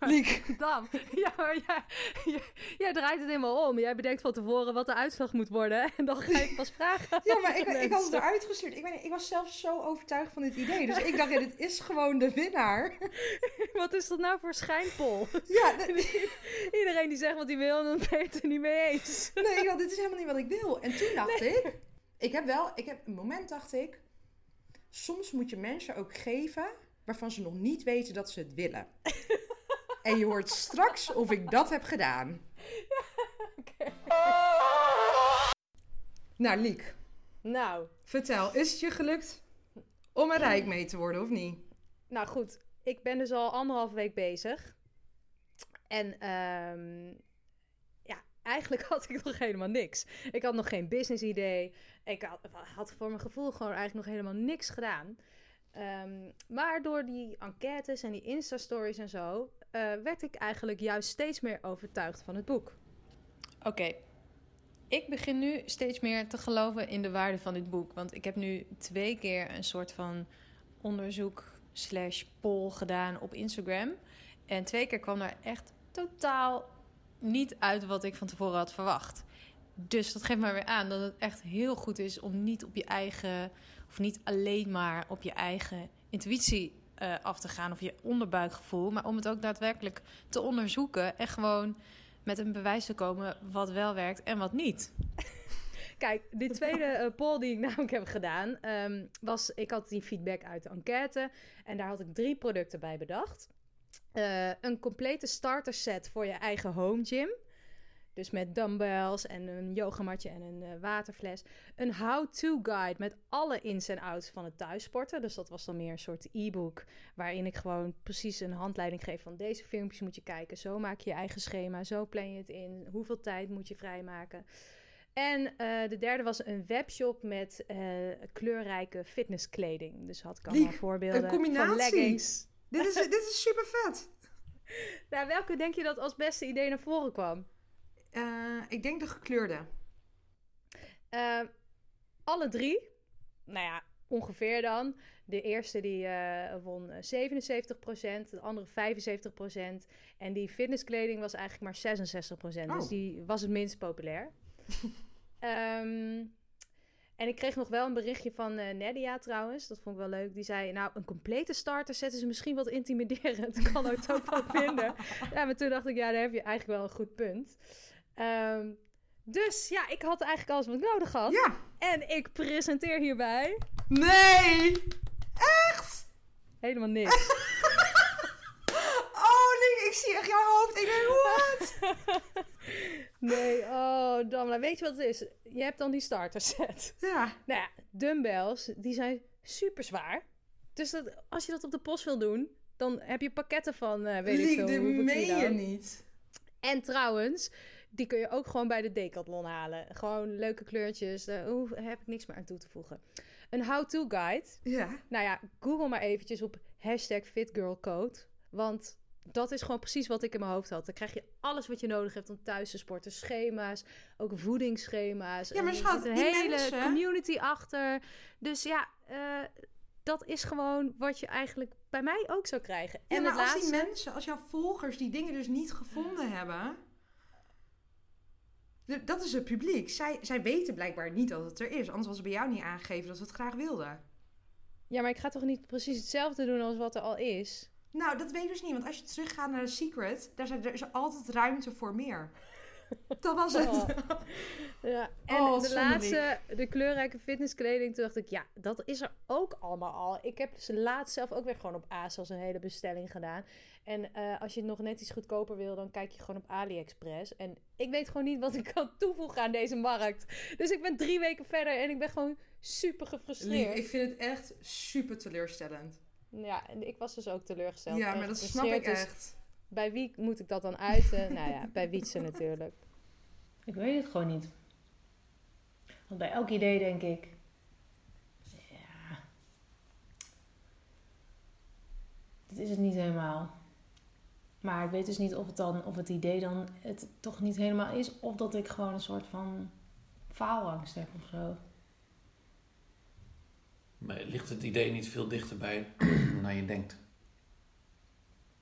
Liek. [LAUGHS] Dam, ja, maar jij, jij, jij draait het helemaal om. Jij bedenkt van tevoren wat de uitslag moet worden. En dan ga ik pas vragen. Ja, maar ik, ik had het eruit gestuurd. Ik, ik was zelf zo overtuigd van dit idee. Dus ik dacht, ja, dit is gewoon de winnaar. [LAUGHS] Wat is dat nou voor schijnpol? Ja, [LAUGHS] Iedereen die zegt wat hij wil, dan ben je het er niet mee eens. nee, ik dacht, dit is helemaal niet wat ik wil. En toen dacht ik, ik heb wel, ik heb een moment dacht ik, soms moet je mensen ook geven waarvan ze nog niet weten dat ze het willen. En je hoort straks of ik dat heb gedaan. Nou, Liek, Nou, vertel, is het je gelukt om er rijk mee te worden of niet? nou goed. Ik ben dus al anderhalf week bezig. En ehm, ja, eigenlijk [LAUGHS] had ik nog helemaal niks. Ik had nog geen business idee. Ik had, had voor mijn gevoel gewoon eigenlijk nog helemaal niks gedaan. Ehm, maar door die enquêtes en die Insta-stories en zo... eh, werd ik eigenlijk juist steeds meer overtuigd van het boek. Oké, ik begin nu steeds meer te geloven in de waarde van dit boek. Want ik heb nu twee keer een soort van onderzoek slash poll gedaan op Instagram. En twee keer kwam daar echt totaal niet uit wat ik van tevoren had verwacht. Dus dat geeft mij weer aan dat het echt heel goed is om niet op je eigen, of niet alleen maar op je eigen intuïtie eh, af te gaan of je onderbuikgevoel, maar om het ook daadwerkelijk te onderzoeken en gewoon met een bewijs te komen wat wel werkt en wat niet. [LAUGHS] Kijk, die tweede eh, poll die ik [LAUGHS] namelijk heb gedaan, ehm, was, ik had die feedback uit de enquête en daar had ik drie producten bij bedacht. Eh, een complete starter set voor je eigen home gym. Dus met dumbbells en een yogamatje en een eh, waterfles. Een how-to guide met alle ins en outs van het thuissporten. Dus dat was dan meer een soort e-book. Waarin ik gewoon precies een handleiding geef van deze filmpjes moet je kijken. Zo maak je je eigen schema. Zo plan je het in. Hoeveel tijd moet je vrijmaken. En eh, de derde was een webshop met eh, kleurrijke fitnesskleding. Dus had ik allemaal Liek, voorbeelden een combinatie. van leggings. Dit is, dit is super vet. [LAUGHS] Nou, welke denk je dat als beste idee naar voren kwam? Eh, ik denk de gekleurde. Eh, alle drie, nou ja, ongeveer dan. De eerste die eh, won eh, 77%, de andere 75%. En die fitnesskleding was eigenlijk maar 66%. Dus Oh. die was het minst populair. [LAUGHS] Ehm, en ik kreeg nog wel een berichtje van Nadia trouwens. Dat vond ik wel leuk. Die zei, nou, een complete starter set is misschien wat intimiderend. [LAUGHS] Kan het ook wel vinden. [LAUGHS] Ja, maar toen dacht ik, ja, daar heb je eigenlijk wel een goed punt. Ehm, dus ja, ik had eigenlijk alles wat ik nodig had. Ja. En ik presenteer hierbij Nee! Echt? helemaal niks. [LAUGHS] Oh nee, ik zie echt jouw hoofd. Ik denk, what? [LAUGHS] Nee, oh, Damla, weet je wat het is? Je hebt dan die starter set. Ja. Nou ja, dumbbells, die zijn super zwaar. Dus dat, als je dat op de post wil doen, dan heb je pakketten van, eh weet ik veel hoeveel meen je niet. En trouwens, die kun je ook gewoon bij de Decathlon halen. Gewoon leuke kleurtjes, daar hoef- heb ik niks meer aan toe te voegen. Een how-to guide. Ja. Nou ja, google maar eventjes op hashtag fitgirlcode. Want dat is gewoon precies wat ik in mijn hoofd had. Dan krijg je alles wat je nodig hebt om thuis te sporten. Schema's, ook voedingsschema's. Ja, maar er zit een die hele mensen- community achter. Dus ja, eh, dat is gewoon wat je eigenlijk bij mij ook zou krijgen. Ja, En maar als laatste... die mensen, als jouw volgers die dingen dus niet gevonden hebben... Dat is het publiek. Zij, zij weten blijkbaar niet dat het er is. Anders was het bij jou niet aangegeven dat ze het graag wilden. Ja, maar ik ga toch niet precies hetzelfde doen als wat er al is? Nou, dat weet ik dus niet. Want als je teruggaat naar de Secret, daar zijn, er is altijd ruimte voor meer. [LAUGHS] Dat was het. Oh. Ja, en Oh, de laatste, de kleurrijke fitnesskleding, toen dacht ik, ja, dat is er ook allemaal al. Ik heb dus laatst zelf ook weer gewoon op ASOS een hele bestelling gedaan. En eh, als je het nog net iets goedkoper wil, dan kijk je gewoon op AliExpress. En ik weet gewoon niet wat ik kan toevoegen aan deze markt. Dus ik ben drie weken verder en ik ben gewoon super gefrustreerd. Ik vind het echt super teleurstellend. Ja, en ik was dus ook teleurgesteld. Ja, maar dat snap ik Dus echt. Bij wie moet ik dat dan uiten? [LAUGHS] nou ja, bij Wietse natuurlijk. Ik weet het gewoon niet. Want bij elk idee denk ik. Ja. Dit is het niet helemaal. Maar ik weet dus niet of het dan, of het idee dan het toch niet helemaal is. Of dat ik gewoon een soort van faalangst heb of zo. Maar ligt het idee niet veel dichterbij dan [CLEARS THROAT] je denkt?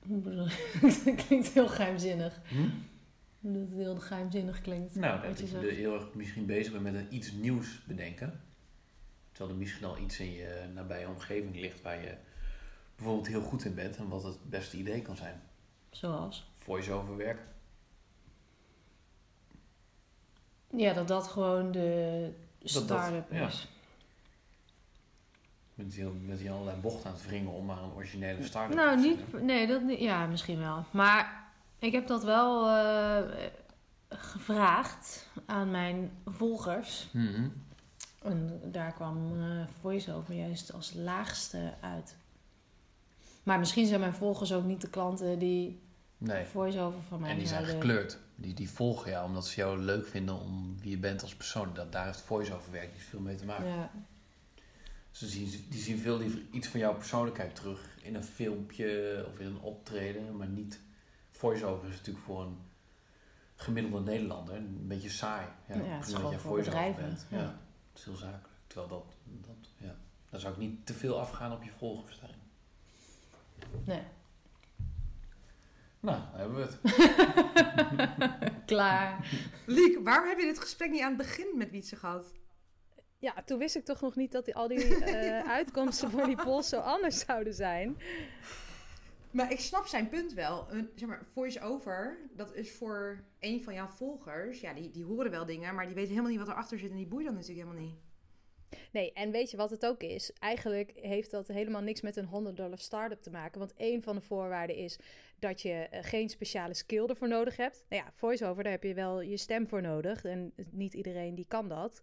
[LAUGHS] Dat klinkt heel geheimzinnig. Hm? Dat het heel geheimzinnig klinkt. Nou, dat je je heel erg misschien bezig bent met een iets nieuws bedenken. Terwijl er misschien al iets in je nabije omgeving ligt waar je bijvoorbeeld heel goed in bent en wat het beste idee kan zijn. Zoals? Voice-over werk. Ja, dat dat gewoon de start-up ja. Met die, met die allerlei bochten aan het wringen om maar een originele start-up Nou, te niet... Nee, dat niet... Ja, misschien wel. Maar ik heb dat wel eh, gevraagd aan mijn volgers. Mhm. En daar kwam eh voice-over juist als laagste uit. Maar misschien zijn mijn volgers ook niet de klanten die Nee. voice-over van mij En die zijn gekleurd. Die, die volgen jou omdat ze jou leuk vinden om wie je bent als persoon. Dat, daar heeft voice-over werk niet veel mee te maken. Ja. Ze zien, die zien veel liever iets van jouw persoonlijkheid terug in een filmpje of in een optreden, maar niet. Voice-over is natuurlijk voor een gemiddelde Nederlander een beetje saai. Ja, Ja, het is prima dat gewoon jij voor voice-over bedrijven, bent. ja. Ja. het is heel zakelijk. Terwijl dat, dat ja, daar zou ik niet te veel afgaan op je volgers daarin. Nee. Nou, dan hebben we het. [LAUGHS] Klaar. [LAUGHS] Liek, waarom heb je dit gesprek niet aan het begin met Wietse gehad? Ja, toen wist ik toch nog niet dat die, al die [LAUGHS] eh, uitkomsten voor die polls zo anders zouden zijn. Maar ik snap zijn punt wel. Een, zeg maar, voice-over, dat is voor een van jouw volgers. Ja, die, die horen wel dingen, maar die weten helemaal niet wat erachter zit. En die boeit dan natuurlijk helemaal niet. Nee, en weet je wat het ook is? Eigenlijk heeft dat helemaal niks met een 100 dollar start-up te maken. Want één van de voorwaarden is dat je eh, geen speciale skill ervoor nodig hebt. Nou ja, voice-over, daar heb je wel je stem voor nodig. En niet iedereen die kan dat.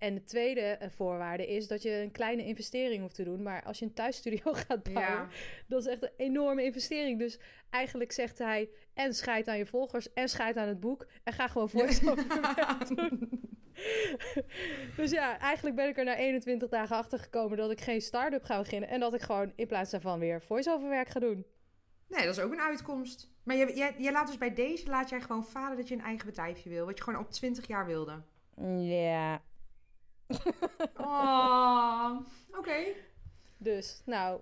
En de tweede eh, voorwaarde is dat je een kleine investering hoeft te doen. Maar als je een thuisstudio [LAUGHS] gaat bouwen, Ja. dat is echt een enorme investering. Dus eigenlijk zegt hij, en scheid aan je volgers, en scheid aan het boek. En ga gewoon voice-over [LAUGHS] [LAUGHS] doen. dus ja, eigenlijk ben ik er na 21 dagen achter gekomen dat ik geen start-up ga beginnen. En dat ik gewoon in plaats daarvan weer voice-over werk ga doen. Nee, dat is ook een uitkomst. Maar jij, jij, jij laat dus bij deze, laat jij gewoon varen dat je een eigen bedrijfje wil. Wat je gewoon op 20 jaar wilde. Ja. [LAUGHS] Oh, oké. Dus, nou,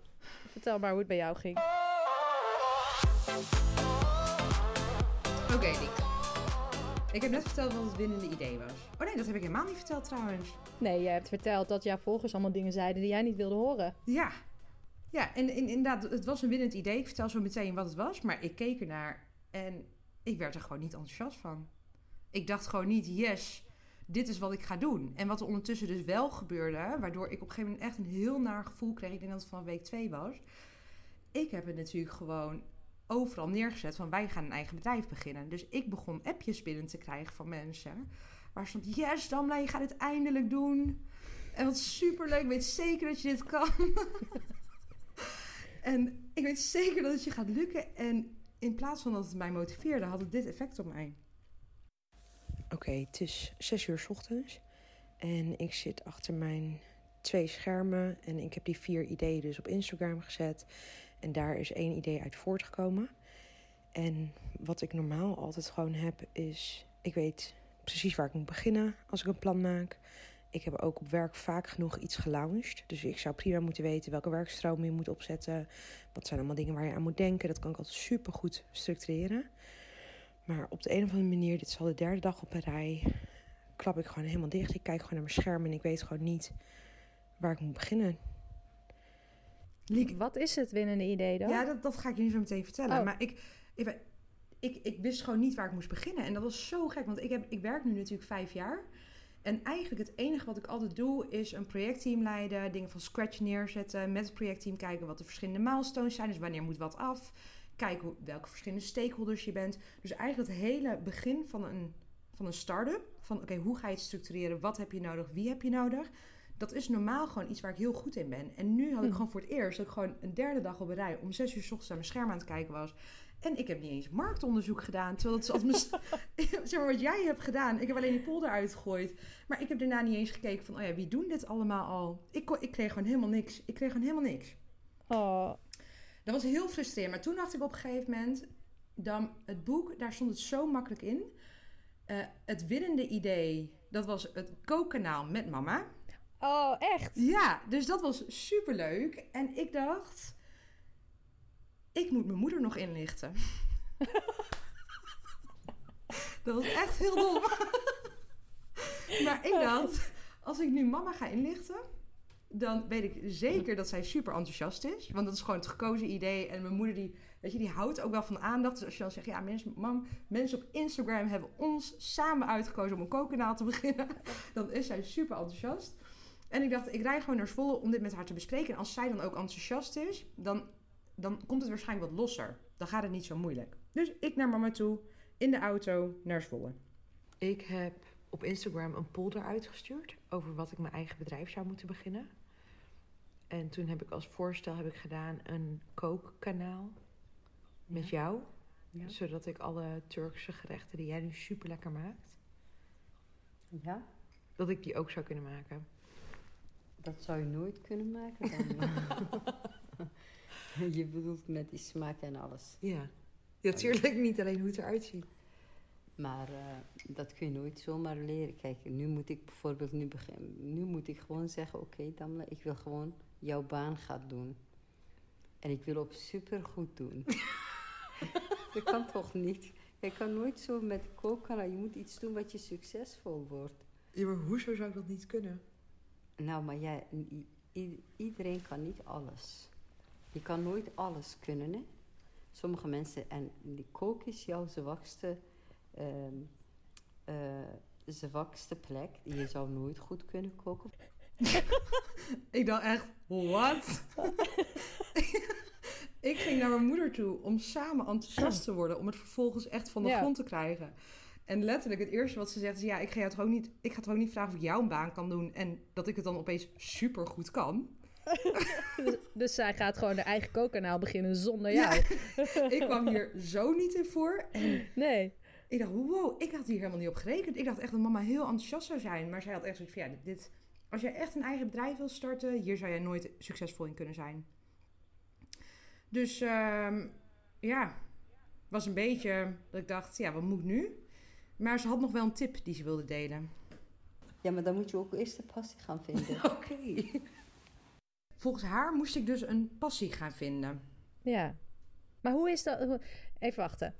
vertel maar hoe het bij jou ging. Oké. Ik heb net verteld wat het winnende idee was. Oh nee, dat heb ik helemaal niet verteld trouwens. Nee, je hebt verteld dat jouw volgers allemaal dingen zeiden die jij niet wilde horen. Ja. Ja, en, en inderdaad, het was een winnend idee. Ik vertel zo meteen wat het was, maar ik keek ernaar en ik werd er gewoon niet enthousiast van. Ik dacht gewoon niet, yes, dit is wat ik ga doen. En wat er ondertussen dus wel gebeurde, waardoor ik op een gegeven moment echt een heel naar gevoel kreeg. Ik denk dat het van week twee was. Ik heb het natuurlijk gewoon overal neergezet van wij gaan een eigen bedrijf beginnen. Dus ik begon appjes binnen te krijgen van mensen. Waar stond, yes Damla, je gaat het eindelijk doen. En wat superleuk, ik weet zeker dat je dit kan. [LAUGHS] en ik weet zeker dat het je gaat lukken. En in plaats van dat het mij motiveerde, had het dit effect op mij. Oké, het is zes uur 's ochtends. En ik zit achter mijn twee schermen. En ik heb die vier ideeën dus op Instagram gezet. En daar is één idee uit voortgekomen. En wat ik normaal altijd gewoon heb, is... Ik weet precies waar ik moet beginnen als ik een plan maak. Ik heb ook op werk vaak genoeg iets gelaunched. Dus ik zou prima moeten weten welke werkstroom je moet opzetten. Wat zijn allemaal dingen waar je aan moet denken. Dat kan ik altijd super goed structureren. Maar op de een of andere manier, dit is al de derde dag op een rij, klap ik gewoon helemaal dicht. Ik kijk gewoon naar mijn scherm en ik weet gewoon niet waar ik moet beginnen. Liek, Wat is het winnende idee dan? Ja, dat, dat ga ik je nu zo meteen vertellen. Oh. Maar ik, ik, ik, ik wist gewoon niet waar ik moest beginnen. En dat was zo gek, want ik, heb, ik werk nu natuurlijk vijf jaar. En eigenlijk het enige wat ik altijd doe is een projectteam leiden, dingen van scratch neerzetten, met het projectteam kijken wat de verschillende milestones zijn, dus wanneer moet wat af, kijken hoe, welke verschillende stakeholders je bent. Dus eigenlijk het hele begin van een, van een start-up, van oké, hoe ga je het structureren, wat heb je nodig, wie heb je nodig, dat is normaal gewoon iets waar ik heel goed in ben. En nu had ik Hm. gewoon voor het eerst dat ik gewoon een derde dag op een rij om zes uur 's ochtends aan mijn scherm aan het kijken was. En ik heb niet eens marktonderzoek gedaan. Terwijl dat is als mijn, [LAUGHS] [LAUGHS] zeg maar wat jij hebt gedaan. Ik heb alleen die polder uitgegooid. Maar ik heb daarna niet eens gekeken van, oh ja, wie doen dit allemaal al? Ik, ik kreeg gewoon helemaal niks. Ik kreeg gewoon helemaal niks. Oh, Dat was heel frustrerend. Maar toen dacht ik op een gegeven moment, dan het boek, daar stond het zo makkelijk in. Eh, het winnende idee, dat was het kookkanaal met mama. oh echt? Ja, dus dat was superleuk. En ik dacht, ik moet mijn moeder nog inlichten. [LAUGHS] dat was echt heel dom. [LAUGHS] maar ik dacht, als ik nu mama ga inlichten, dan weet ik zeker dat zij super enthousiast is. Want dat is gewoon het gekozen idee. En mijn moeder, die, weet je, die houdt ook wel van aandacht. Dus als je dan zegt, ja, mensen, mam, mensen op Instagram hebben ons samen uitgekozen om een kookkanaal te [LAUGHS] beginnen. Dan is zij super enthousiast. En ik dacht, ik rij gewoon naar Zwolle om dit met haar te bespreken. En als zij dan ook enthousiast is, dan, dan komt het waarschijnlijk wat losser. Dan gaat het niet zo moeilijk. Dus ik naar mama toe, in de auto, naar Zwolle. Ik heb op Instagram een poll eruit gestuurd over wat ik mijn eigen bedrijf zou moeten beginnen. En toen heb ik als voorstel heb ik gedaan een kookkanaal met jou. Ja. Zodat ik alle Turkse gerechten die jij nu super lekker maakt, Ja, dat ik die ook zou kunnen maken. dat zou je nooit kunnen maken dan. [LAUGHS] je bedoelt met die smaak en alles. Ja. Natuurlijk niet alleen hoe het eruit ziet. Maar eh, dat kun je nooit zomaar leren. Kijk, nu moet ik bijvoorbeeld nu beginnen. Nu moet ik gewoon zeggen: Oké, Damla, ik wil gewoon jouw baan gaan doen. En ik wil ook super goed doen. [LAUGHS] dat kan toch niet? Je kan nooit zo met koken. Je moet iets doen wat je succesvol wordt. Ja, maar hoezo zou ik dat niet kunnen? Nou, maar jij, iedereen kan niet alles. Je kan nooit alles kunnen, hè? Sommige mensen, en die kook is jouw zwakste, ehm, eh, zwakste plek. Je zou nooit goed kunnen koken. [LAUGHS] Ik dacht echt, wat? [LAUGHS] ik ging naar mijn moeder toe om samen enthousiast te worden. Om het vervolgens echt van de Ja. grond te krijgen. En letterlijk het eerste wat ze zegt is... Ja, ik ga, jou toch ook niet, ik ga toch ook niet vragen of ik jou een baan kan doen. En dat ik het dan opeens super goed kan. Dus, [LAUGHS] dus zij gaat gewoon haar eigen kookkanaal beginnen zonder Ja. jou. ik kwam hier zo niet in voor. En Nee. ik dacht, wow, ik had hier helemaal niet op gerekend. Ik dacht echt dat mama heel enthousiast zou zijn. Maar zij had echt zoiets van, ja, dit- als jij echt een eigen bedrijf wil starten, hier zou jij nooit succesvol in kunnen zijn. Dus ehm, ja, was een beetje dat ik dacht, ja, wat moet nu? Maar ze had nog wel een tip die ze wilde delen. Ja, maar dan moet je ook eerst de passie gaan vinden. [LAUGHS] Oké. Volgens haar moest ik dus een passie gaan vinden. Ja. Maar hoe is dat... Even wachten.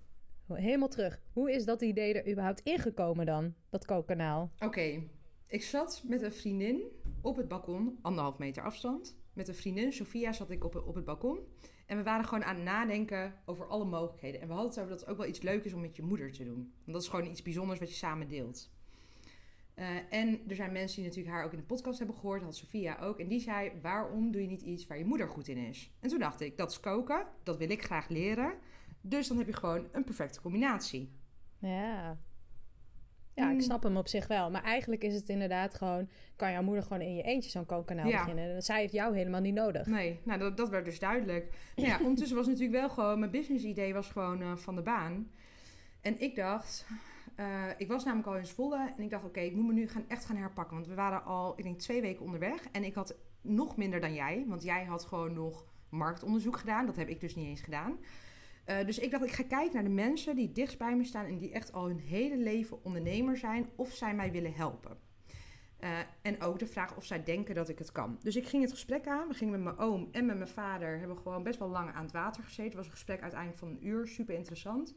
Helemaal terug. Hoe is dat idee er überhaupt ingekomen dan? Dat kookkanaal? Oké, ik zat met een vriendin op het balkon, anderhalf meter afstand. Met een vriendin, Sophia, zat ik op, op het balkon. En we waren gewoon aan het nadenken over alle mogelijkheden. En we hadden het over dat het ook wel iets leuk is om met je moeder te doen. Want dat is gewoon iets bijzonders wat je samen deelt. Eh, en er zijn mensen die natuurlijk haar ook in de podcast hebben gehoord. Had Sophia ook. En die zei, waarom doe je niet iets waar je moeder goed in is? En toen dacht ik, dat is koken. Dat wil ik graag leren. Dus dan heb je gewoon een perfecte combinatie. Ja. Ja, ik Mm. snap hem op zich wel. Maar eigenlijk is het inderdaad gewoon... kan jouw moeder gewoon in je eentje zo'n kookkanaal Ja. beginnen. En zij heeft jou helemaal niet nodig. Nee, nou dat, dat werd dus duidelijk. Nou ja, [LAUGHS] ondertussen was natuurlijk wel gewoon... Mijn business idee was gewoon eh, van de baan. En ik dacht... eh, ik was namelijk al in Zwolle. En ik dacht, oké, ik moet me nu gaan, echt gaan herpakken. Want we waren al, ik denk, twee weken onderweg. En ik had nog minder dan jij. Want jij had gewoon nog marktonderzoek gedaan. Dat heb ik dus niet eens gedaan. Eh, dus ik dacht, ik ga kijken naar de mensen die dichtst bij me staan... en die echt al hun hele leven ondernemer zijn... of zij mij willen helpen. Eh, en ook de vraag of zij denken dat ik het kan. Dus ik ging het gesprek aan. We gingen met mijn oom en met mijn vader... hebben we gewoon best wel lang aan het water gezeten. Het was een gesprek uiteindelijk van een uur. Super interessant.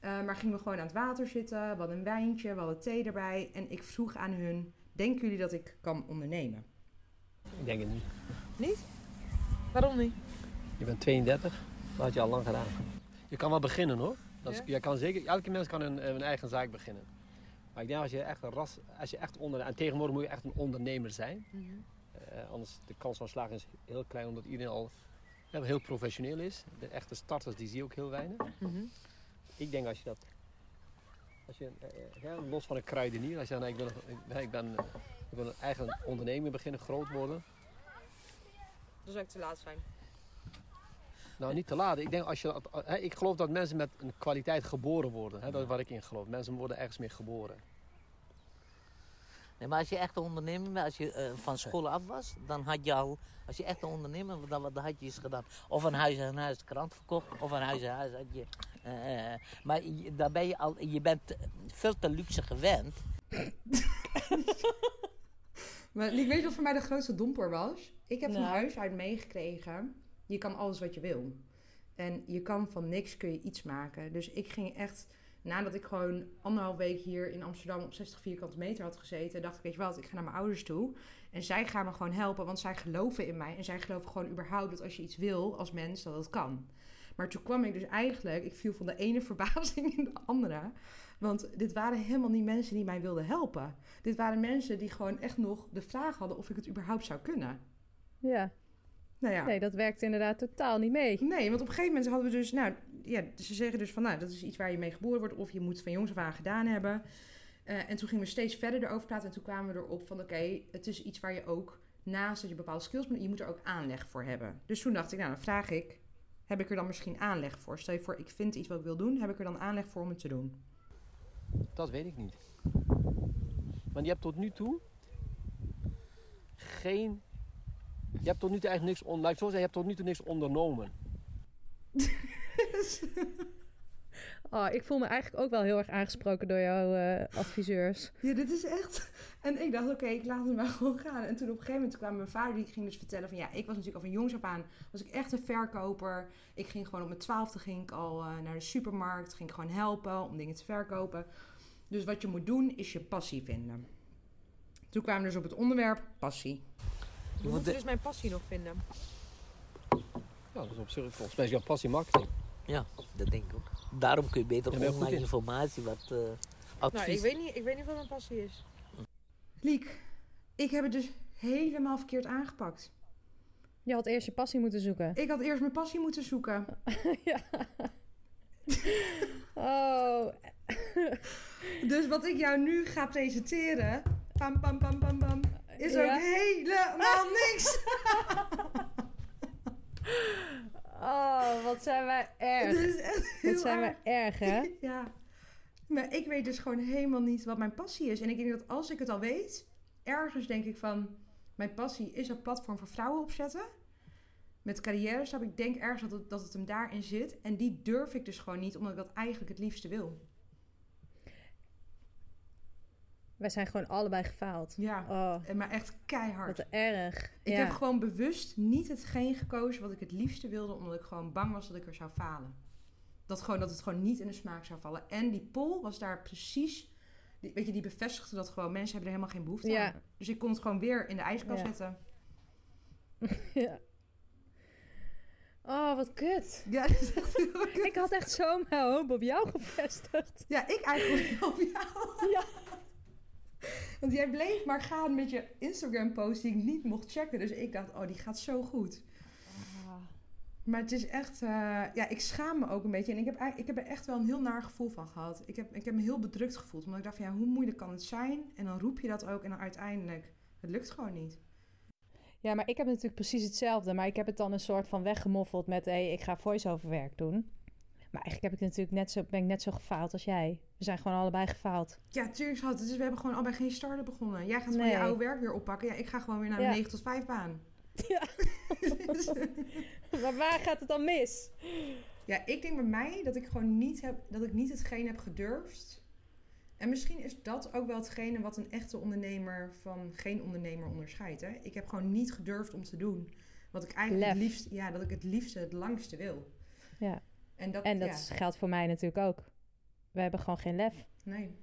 Eh, maar gingen we gewoon aan het water zitten. We hadden een wijntje, we hadden thee erbij. En ik vroeg aan hun... Denken jullie dat ik kan ondernemen? Ik denk het niet. Waarom niet? Je bent 32, dat had je al lang gedaan. Je kan wel beginnen hoor. Dat is, Ja? je kan zeker, elke mens kan een, een eigen zaak beginnen. Maar ik denk als je echt een ras, als je echt onder, en tegenwoordig moet je echt een ondernemer zijn. Eh, anders de kans van slagen is heel klein omdat iedereen al ja, heel professioneel is. De echte starters die zie je ook heel weinig. Mhm. Ik denk als je dat, als je, eh, eh, ja, los van een kruidenier, als je dan ik, wil, ik, ik ben, eh, ik wil een eigen onderneming beginnen, groot worden. Dan zou ik te laat zijn. Nou, niet te laat. Ik, denk als je, dat- hè, ik geloof dat mensen met een kwaliteit geboren worden. Hè, dat is waar ik in geloof. Mensen worden ergens mee geboren. Nee, maar als je echt een ondernemer bent, als je eh, van school af was, dan had je al, als je echt een ondernemer was, dan, dan had je iets gedaan. Of een huis en huis krant verkocht, of een huis en huis had je. eh, eh, maar je, daar ben je al, je bent veel te luxe gewend. [LAUGHS] Maar ik weet je wat voor mij de grootste domper was? Ik heb van Nou. huis uit meegekregen... je kan alles wat je wil. En je kan van niks kun je iets maken. Dus ik ging echt, nadat ik gewoon anderhalf week hier in Amsterdam op 60 vierkante meter had gezeten, dacht ik, weet je wat, ik ga naar mijn ouders toe. En zij gaan me gewoon helpen, want zij geloven in mij. En zij geloven gewoon überhaupt dat als je iets wil als mens, dat het kan. Maar toen kwam ik dus eigenlijk, ik viel van de ene [LAUGHS] verbazing in de andere. Want dit waren helemaal niet mensen die mij wilden helpen. Dit waren mensen die gewoon echt nog de vraag hadden of ik het überhaupt zou kunnen. Ja. Nou ja. Nee, dat werkt inderdaad totaal niet mee. Nee, want op een gegeven moment hadden we dus, nou ja, ze zeggen dus van, nou, dat is iets waar je mee geboren wordt of je moet van jongs af aan gedaan hebben. Eh, en toen gingen we steeds verder erover praten en toen kwamen we erop van, oké, het is iets waar je ook naast dat je bepaalde skills moet, je moet er ook aanleg voor hebben. Dus toen dacht ik, nou, dan vraag ik, heb ik er dan misschien aanleg voor? Stel je voor, ik vind iets wat ik wil doen, heb ik er dan aanleg voor om het te doen? Dat weet ik niet. Want je hebt tot nu toe geen. Je hebt tot nu toe eigenlijk niks on, laat ik zo zeggen, je hebt tot nu toe niks ondernomen. [LAUGHS] Oh, ik voel me eigenlijk ook wel heel erg aangesproken door jouw eh, adviseurs. Ja, dit is echt. En ik dacht, oké, ik laat het maar [LAUGHS] gewoon gaan. En toen op een gegeven moment kwam mijn vader, die ging dus vertellen van ja, ik was natuurlijk al van jongs af aan, was ik echt een verkoper. Ik ging gewoon op mijn twaalfde ging ik al eh, naar de supermarkt, ging ik gewoon helpen om dingen te verkopen. Dus wat je moet doen, is je passie vinden. Toen kwamen we dus op het onderwerp passie. Je moet dus mijn passie nog vinden. Ja, dat is op zich, volgens mij is jouw passie marketing. Ja, dat denk ik ook. Daarom kun je beter Ja, online in. informatie, wat eh, advies. Nou, ik weet, niet, ik weet niet wat mijn passie is. Liek, ik heb het dus helemaal verkeerd aangepakt. Je had eerst je passie moeten zoeken. Ik had eerst mijn passie moeten zoeken. [LAUGHS] ja. Oh. [LAUGHS] Dus wat ik jou nu ga presenteren, pam pam pam pam pam, is Ja. ook helemaal niks. [LAUGHS] Oh, wat zijn wij erg. Dit is echt heel Wat zijn erg. wij erg, hè? [LAUGHS] Ja. Maar ik weet dus gewoon helemaal niet wat mijn passie is. En ik denk dat als ik het al weet, ergens denk ik van... Mijn passie is een platform voor vrouwen opzetten. Met carrière stap. Ik denk ergens dat het, dat het hem daarin zit. En die durf ik dus gewoon niet, omdat ik dat eigenlijk het liefste wil. Wij zijn gewoon allebei gefaald. Ja, Oh, en maar echt keihard. wat erg. Ik ja. heb gewoon bewust niet hetgeen gekozen wat ik het liefste wilde, omdat ik gewoon bang was dat ik er zou falen. Dat, gewoon, dat het gewoon niet in de smaak zou vallen. En die poll was daar precies, die, weet je, die bevestigde dat gewoon mensen hebben er helemaal geen behoefte Ja. aan. Dus ik kon het gewoon weer in de ijskast Ja. zetten. [LAUGHS] ja. Oh, wat kut. Ja, [LAUGHS] dat is echt heel kut. Ik had echt zo mijn hoop op jou gevestigd. Ja, ik eigenlijk [LAUGHS] op jou. Ja. [LAUGHS] Want jij bleef maar gaan met je Instagram-post die ik niet mocht checken. Dus ik dacht, oh, die gaat zo goed. Maar het is echt, eh, ja, ik schaam me ook een beetje. En ik heb, ik heb er echt wel een heel naar gevoel van gehad. Ik heb, ik heb me heel bedrukt gevoeld. Omdat ik dacht van, ja, hoe moeilijk kan het zijn? En dan roep je dat ook en dan uiteindelijk, het lukt gewoon niet. Ja, maar ik heb natuurlijk precies hetzelfde. Maar ik heb het dan een soort van weggemoffeld met... hé, hey, ik ga voice-over werk doen. Maar eigenlijk heb ik natuurlijk net zo, ben ik net zo gefaald als jij. We zijn gewoon allebei gefaald. Ja, tuurlijk schat. Dus we hebben gewoon allebei geen starter begonnen. Jij gaat gewoon Nee. je oude werk weer oppakken. Ja, ik ga gewoon weer naar de Ja. 9 tot 5 baan. [LAUGHS] Ja. [LAUGHS] maar waar gaat het dan mis? Ja, ik denk bij mij dat ik gewoon niet heb, dat ik niet hetgeen heb gedurfd. En misschien is dat ook wel hetgene wat een echte ondernemer van geen ondernemer onderscheidt. Hè? Ik heb gewoon niet gedurfd om te doen wat ik eigenlijk het liefst, ja, dat ik het liefste, het langste wil. Ja. En dat, En dat ja, geldt voor mij natuurlijk ook. We hebben gewoon geen lef. nee.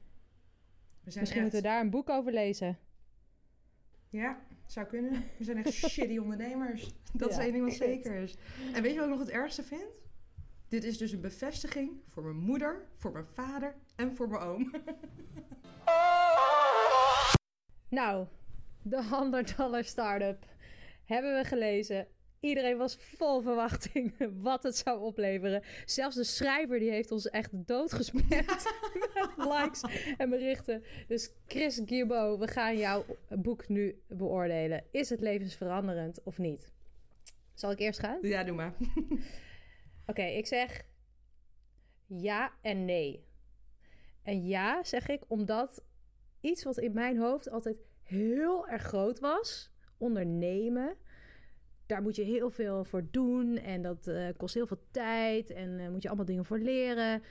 We zijn Misschien echt, moeten we daar een boek over lezen. Ja, zou kunnen. We zijn echt [LAUGHS] shitty ondernemers. Dat is één ding wat [LAUGHS] zeker is. En weet je wat ik nog het ergste vind? Dit is dus een bevestiging voor mijn moeder, voor mijn vader en voor mijn oom. [LAUGHS] Nou, de 100 dollar startup hebben we gelezen. Iedereen was vol verwachting [LAUGHS] wat het zou opleveren. Zelfs de schrijver die heeft ons echt doodgespamd [LAUGHS] [LAUGHS] met likes en berichten. Dus Chris Gierbo, we gaan jouw boek nu beoordelen. Is het levensveranderend of niet? Zal ik eerst gaan? Ja, doe maar. Oké, ik zeg ja en nee. En ja zeg ik omdat iets wat in mijn hoofd altijd heel erg groot was, ondernemen, daar moet je heel veel voor doen en dat eh, kost heel veel tijd en eh, moet je allemaal dingen voor leren.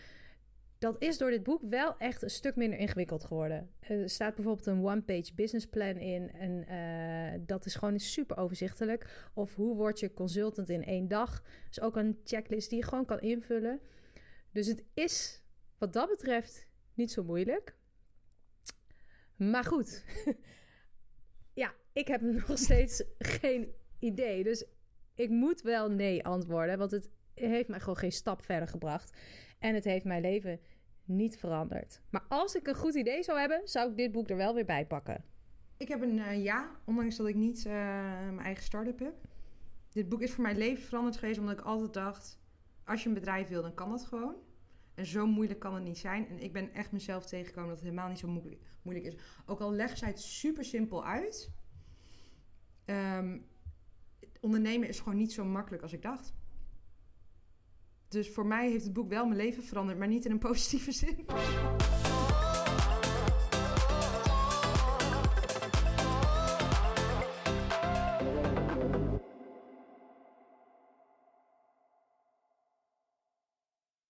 Dat is door dit boek wel echt een stuk minder ingewikkeld geworden. Er staat bijvoorbeeld een one-page business plan in. En eh, dat is gewoon super overzichtelijk. Of hoe word je consultant in één dag? is ook een checklist die je gewoon kan invullen. Dus het is wat dat betreft niet zo moeilijk. Maar goed, [LAUGHS] ja, ik heb [LAUGHS] nog steeds geen idee. Dus ik moet wel nee antwoorden, want het heeft mij gewoon geen stap verder gebracht. En het heeft mijn leven niet veranderd. Maar als ik een goed idee zou hebben, zou ik dit boek er wel weer bij pakken. Ik heb een eh, ja, ondanks dat ik niet eh, mijn eigen start-up heb. Dit boek is voor mijn leven veranderd geweest omdat ik altijd dacht... als je een bedrijf wil, dan kan dat gewoon. En zo moeilijk kan het niet zijn. En ik ben echt mezelf tegengekomen dat het helemaal niet zo moeilijk, is. Ook al leggen zij het super simpel uit. Ehm, ondernemen is gewoon niet zo makkelijk als ik dacht. Dus voor mij heeft het boek wel mijn leven veranderd, maar niet in een positieve [LAUGHS] zin.